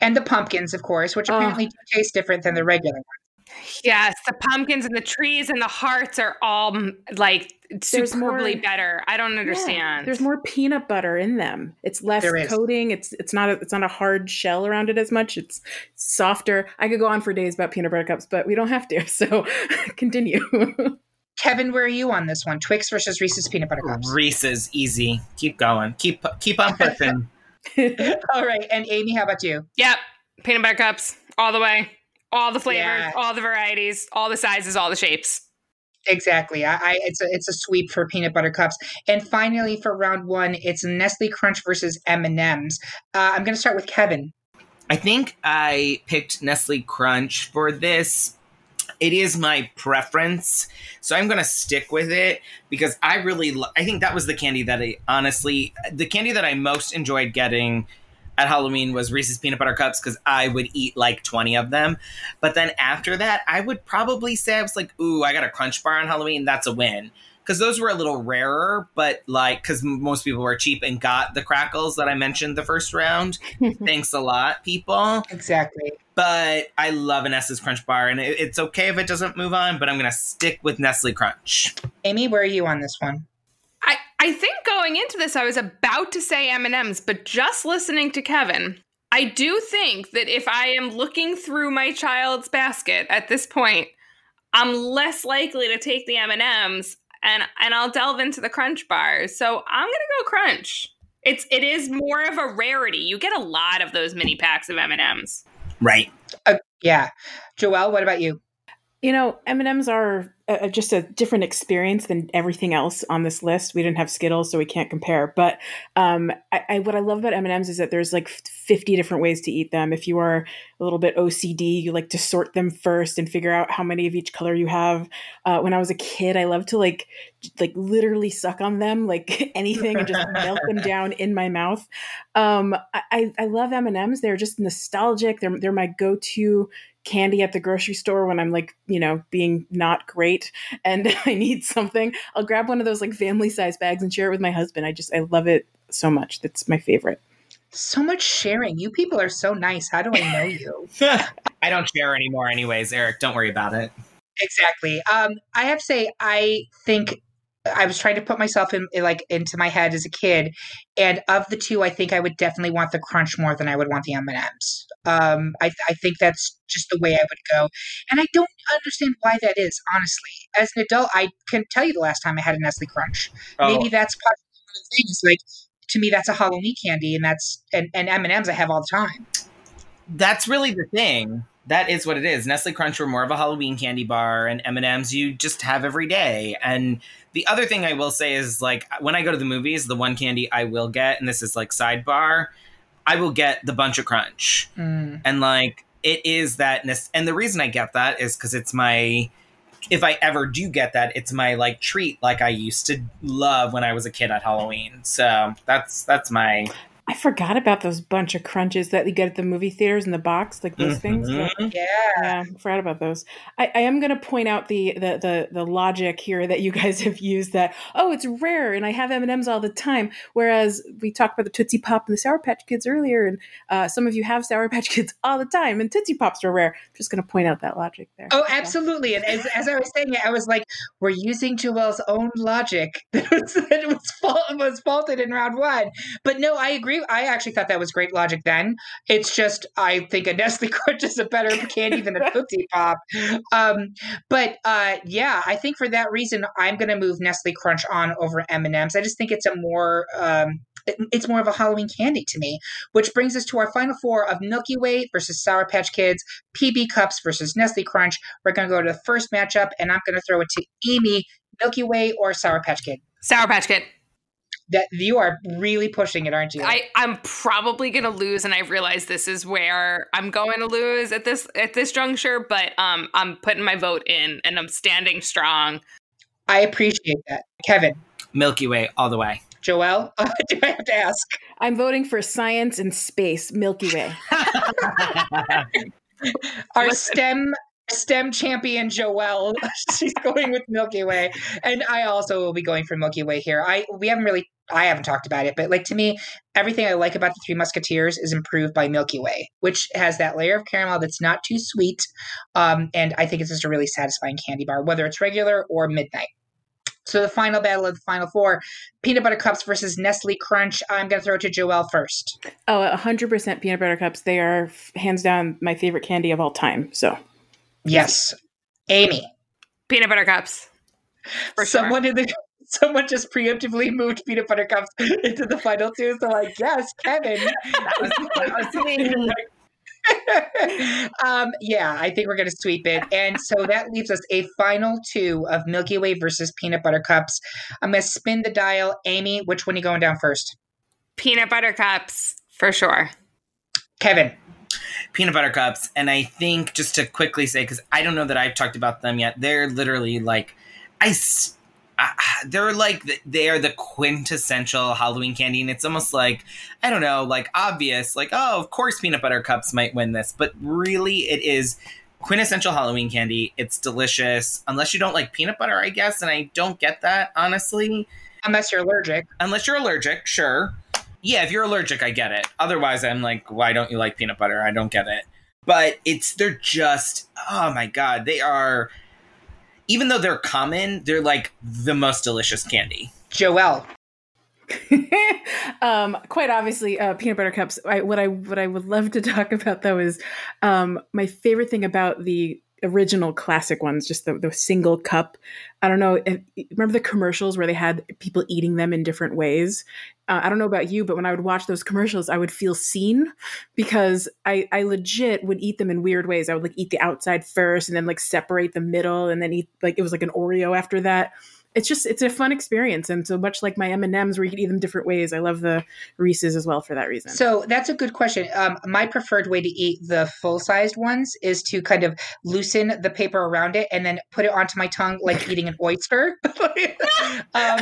And the pumpkins, of course, which Oh. apparently do taste different than the regular ones. Yes the pumpkins and the trees and the hearts are all mm, like There's superbly more- better i don't Yeah, understand There's more peanut butter in them. It's less coating. It's it's not a, it's not a hard shell around it as much. It's softer. I could go on for days about peanut butter cups, but we don't have to. So continue. Kevin, where are you on this one? Twix versus Reese's peanut butter cups. Reese's easy. Keep going. Keep keep on pushing. All right, and Amy, how about you? Yep. Peanut butter cups all the way. All the flavors, Yeah. all the varieties, all the sizes, all the shapes. Exactly. I, I it's a it's a sweep for peanut butter cups. And finally, for round one, it's Nestle Crunch versus M and M's. Uh, I'm going to start with Kevin. I think I picked Nestle Crunch for this. It is my preference, so I'm gonna stick with it because I really, lo- I think that was the candy that I honestly, the candy that I most enjoyed getting at Halloween was Reese's peanut butter cups because I would eat like 20 of them. But then after that, I would probably say I was like, ooh, I got a Crunch bar on Halloween. That's a win. Because those were a little rarer, but like, because most people were cheap and got the Krackels that I mentioned the first round. Thanks a lot, people. Exactly. But I love an Nestle Crunch bar, and it- it's okay if it doesn't move on, but I'm going to stick with Nestle Crunch. Amy, where are you on this one? I, I think going into this, I was about to say M&M's, but just listening to Kevin, I do think that if I am looking through my child's basket at this point, I'm less likely to take the M&Ms and and I'll delve into the crunch bars. So I'm gonna go crunch. It's it is more of a rarity. You get a lot of those mini packs of M and M's. Right. Uh, yeah, Joelle, what about you? You know, M and M's are uh, just a different experience than everything else on this list. We didn't have Skittles, so we can't compare. But um, I, I, what I love about M and M's is that there's like 50 different ways to eat them. If you are a little bit OCD, you like to sort them first and figure out how many of each color you have. Uh, when I was a kid, I loved to like like literally suck on them like anything and just melt them down in my mouth. Um, I, I love M and M's. They're just nostalgic. They're they're my go to candy at the grocery store when I'm like, you know, being not great and I need something, I'll grab one of those like family size bags and share it with my husband. I just, I love it so much. That's my favorite. So much sharing. You people are so nice. How do I know you? I don't share anymore, anyways, Eric. Don't worry about it. Exactly. Um, I have to say, I think I was trying to put myself in like into my head as a kid, and of the two, I think I would definitely want the crunch more than I would want the M and M's. Um, I, I think that's just the way I would go, and I don't understand why that is. Honestly, as an adult, I can tell you the last time I had a Nestle Crunch. Oh. Maybe that's part of the things. Like to me, that's a Halloween candy, and that's and and M and M's I have all the time. That's really the thing that is what it is. Nestle Crunch were more of a Halloween candy bar, and M and M's you just have every day. And the other thing I will say is like when I go to the movies, the one candy I will get, and this is like sidebar, I will get the bunch of crunch, mm. and like it is that. And the reason I get that is because it's my. If I ever do get that, it's my like treat, like I used to love when I was a kid at Halloween. So that's that's my I forgot about those bunch of crunches that you get at the movie theaters in the box, like those mm-hmm. things. Yeah, yeah, I forgot about those. I, I am going to point out the, the the the logic here that you guys have used. That oh, it's rare, and I have M and M's all the time. Whereas we talked about the Tootsie Pop and the Sour Patch Kids earlier, and uh, some of you have Sour Patch Kids all the time, and Tootsie Pops are rare. I'm Just going to point out that logic there. Oh, absolutely. And as, as I was saying it, I was like, we're using Joelle's own logic that was, that was, fault, was faulted in round one. But no, I agree agree. I actually thought that was great logic then. It's just I think a Nestle Crunch is a better candy than a Tootsie Pop. Um, but uh, yeah, I think for that reason, I'm going to move Nestle Crunch on over M and M's. I just think it's a more um, it's more of a Halloween candy to me. Which brings us to our final four of Milky Way versus Sour Patch Kids, PB Cups versus Nestle Crunch. We're going to go to the first matchup, and I'm going to throw it to Amy, Milky Way or Sour Patch Kid. Sour Patch Kid that you are really pushing it, aren't you? I, I'm probably gonna lose, and I realize this is where I'm going to lose at this at this juncture. But um, I'm putting my vote in, and I'm standing strong. I appreciate that, Kevin. Milky Way all the way. Joelle, uh, do I have to ask? I'm voting for science and space, Milky Way. Our STEM STEM champion Joelle. She's going with Milky Way, and I also will be going for Milky Way here. I we haven't really I haven't talked about it, but like to me, everything I like about the Three Musketeers is improved by Milky Way, which has that layer of caramel that's not too sweet, um, and I think it's just a really satisfying candy bar, whether it's regular or midnight. So the final battle of the final four, peanut butter cups versus Nestle Crunch. I'm going to throw it to Joelle first. Oh, 100% peanut butter cups. They are hands down my favorite candy of all time. So Yes. Amy. Peanut butter cups. For someone sure. in the someone just preemptively moved peanut butter cups into the final two. So like, yes, Kevin. that was, was um, yeah, I think we're going to sweep it. And so that leaves us a final two of Milky Way versus peanut butter cups. I'm going to spin the dial. Amy, which one are you going down first? Peanut butter cups, for sure. Kevin peanut butter cups. And I think just to quickly say, because I don't know that I've talked about them yet, they're literally like, I, they're like they are the quintessential Halloween candy, and it's almost like I don't know, like obvious, like oh, of course peanut butter cups might win this, but really it is quintessential Halloween candy. It's delicious, unless you don't like peanut butter, I guess, and I don't get that honestly. Unless you're allergic. Unless you're allergic, sure yeah, if you're allergic, I get it. Otherwise, I'm like, why don't you like peanut butter? I don't get it. But it's they're just oh my god, they are. Even though they're common, they're like the most delicious candy. Joelle. um, quite obviously, uh, peanut butter cups. I, what I what I would love to talk about though is um, my favorite thing about the original classic ones, just the, the single cup. I don't know. If, remember the commercials where they had people eating them in different ways? Uh, I don't know about you, but when I would watch those commercials, I would feel seen because I, I legit would eat them in weird ways. I would like eat the outside first and then like separate the middle and then eat like it was like an Oreo after that it's just it's a fun experience and so much like my m&ms where you can eat them different ways i love the reese's as well for that reason so that's a good question um, my preferred way to eat the full-sized ones is to kind of loosen the paper around it and then put it onto my tongue like eating an oyster um,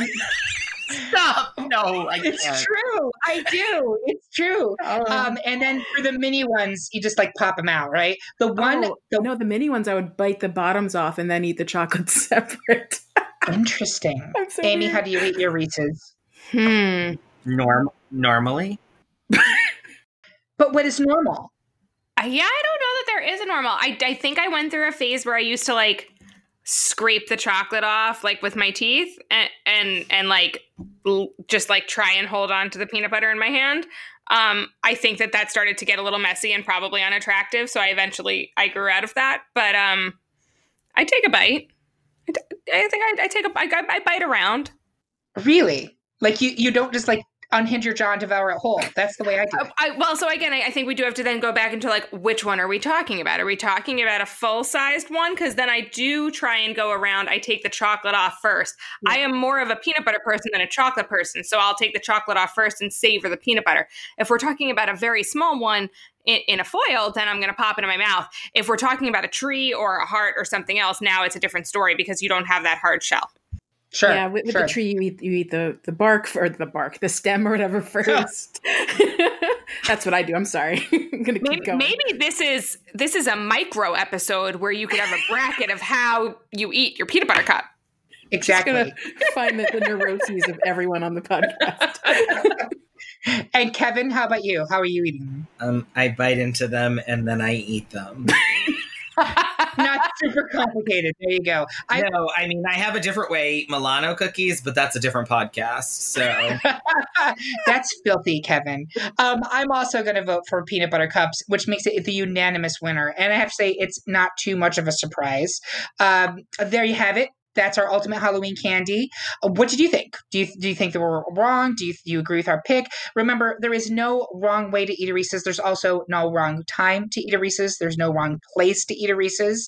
Stop! No, I it's can't. true. I do. It's true. Oh. Um, and then for the mini ones, you just like pop them out, right? The one, oh, the, no, the mini ones, I would bite the bottoms off and then eat the chocolate separate. Interesting. So Amy, weird. how do you eat your Reese's? Hmm. Norm normally. but what is normal? Uh, yeah, I don't know that there is a normal. I I think I went through a phase where I used to like scrape the chocolate off like with my teeth and and and like l- just like try and hold on to the peanut butter in my hand. Um, I think that that started to get a little messy and probably unattractive, so I eventually I grew out of that. But um, I take a bite. I think I, I take a I, I bite around. Really? Like you you don't just like unhinge your jaw and devour it whole. That's the way I do it. I, well, so again, I, I, think we do have to then go back into like which one are we talking about? Are we talking about a full sized one? Because then I do try and go around. I take the chocolate off first. Yeah. I am more of a peanut butter person than a chocolate person, so I'll take the chocolate off first and savor the peanut butter. If we're talking about a very small one, in, in a foil, then I'm going to pop it in my mouth. If we're talking about a tree or a heart or something else, now it's a different story because you don't have that hard shell. Sure. Yeah, with, with sure. the tree, you eat you eat the the bark or the bark, the stem or whatever first. That's what I do. I'm sorry. I'm gonna keep maybe, going. Maybe this is this is a micro episode where you could have a bracket of how you eat your peanut butter cup. Exactly. find the, the neuroses of everyone on the podcast. and Kevin, how about you? How are you eating? Um, I bite into them and then I eat them. Not super complicated. There you go. I know. I mean, I have a different way to eat Milano cookies, but that's a different podcast. So that's filthy, Kevin. Um, I'm also going to vote for peanut butter cups, which makes it the unanimous winner. And I have to say, it's not too much of a surprise. Um, there you have it that's our ultimate Halloween candy. Uh, what did you think? Do you do you think that we're wrong? Do you do you agree with our pick? Remember, there is no wrong way to eat a Reese's. There's also no wrong time to eat a Reese's. There's no wrong place to eat a Reese's.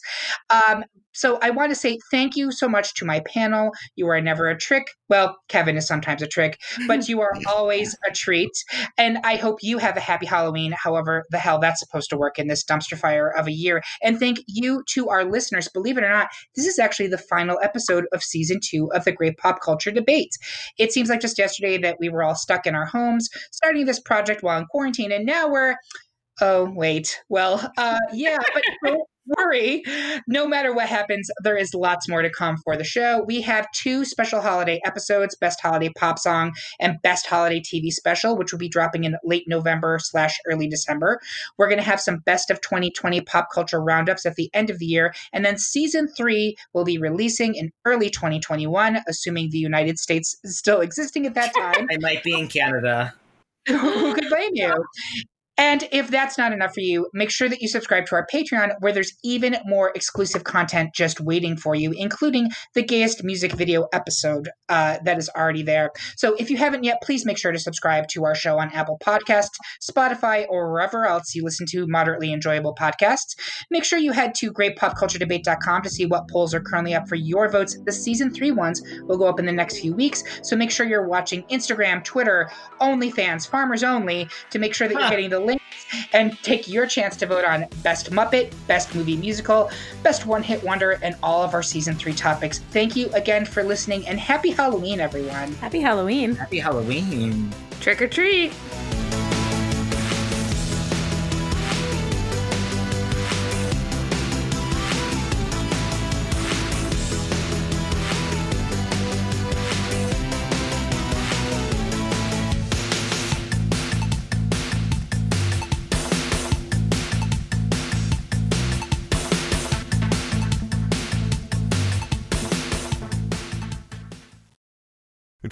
Um, so I want to say thank you so much to my panel. You are never a trick. Well, Kevin is sometimes a trick, but you are always a treat. And I hope you have a happy Halloween, however the hell that's supposed to work in this dumpster fire of a year. And thank you to our listeners. Believe it or not, this is actually the final episode of season two of the Great Pop Culture Debate. It seems like just yesterday that we were all stuck in our homes, starting this project while in quarantine, and now we're Oh, wait. Well, uh, yeah, but worry. No matter what happens, there is lots more to come for the show. We have two special holiday episodes Best Holiday Pop Song and Best Holiday TV Special, which will be dropping in late November slash early December. We're going to have some Best of 2020 pop culture roundups at the end of the year. And then season three will be releasing in early 2021, assuming the United States is still existing at that time. I might be in Canada. Who could blame you? And if that's not enough for you, make sure that you subscribe to our Patreon, where there's even more exclusive content just waiting for you, including the gayest music video episode uh, that is already there. So if you haven't yet, please make sure to subscribe to our show on Apple Podcasts, Spotify, or wherever else you listen to moderately enjoyable podcasts. Make sure you head to greatpopculturedebate.com to see what polls are currently up for your votes. The season three ones will go up in the next few weeks. So make sure you're watching Instagram, Twitter, OnlyFans, Farmers Only to make sure that you're getting the and take your chance to vote on Best Muppet, Best Movie Musical, Best One Hit Wonder, and all of our season three topics. Thank you again for listening and happy Halloween, everyone. Happy Halloween. Happy Halloween. Trick or treat.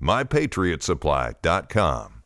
MyPatriotSupply.com.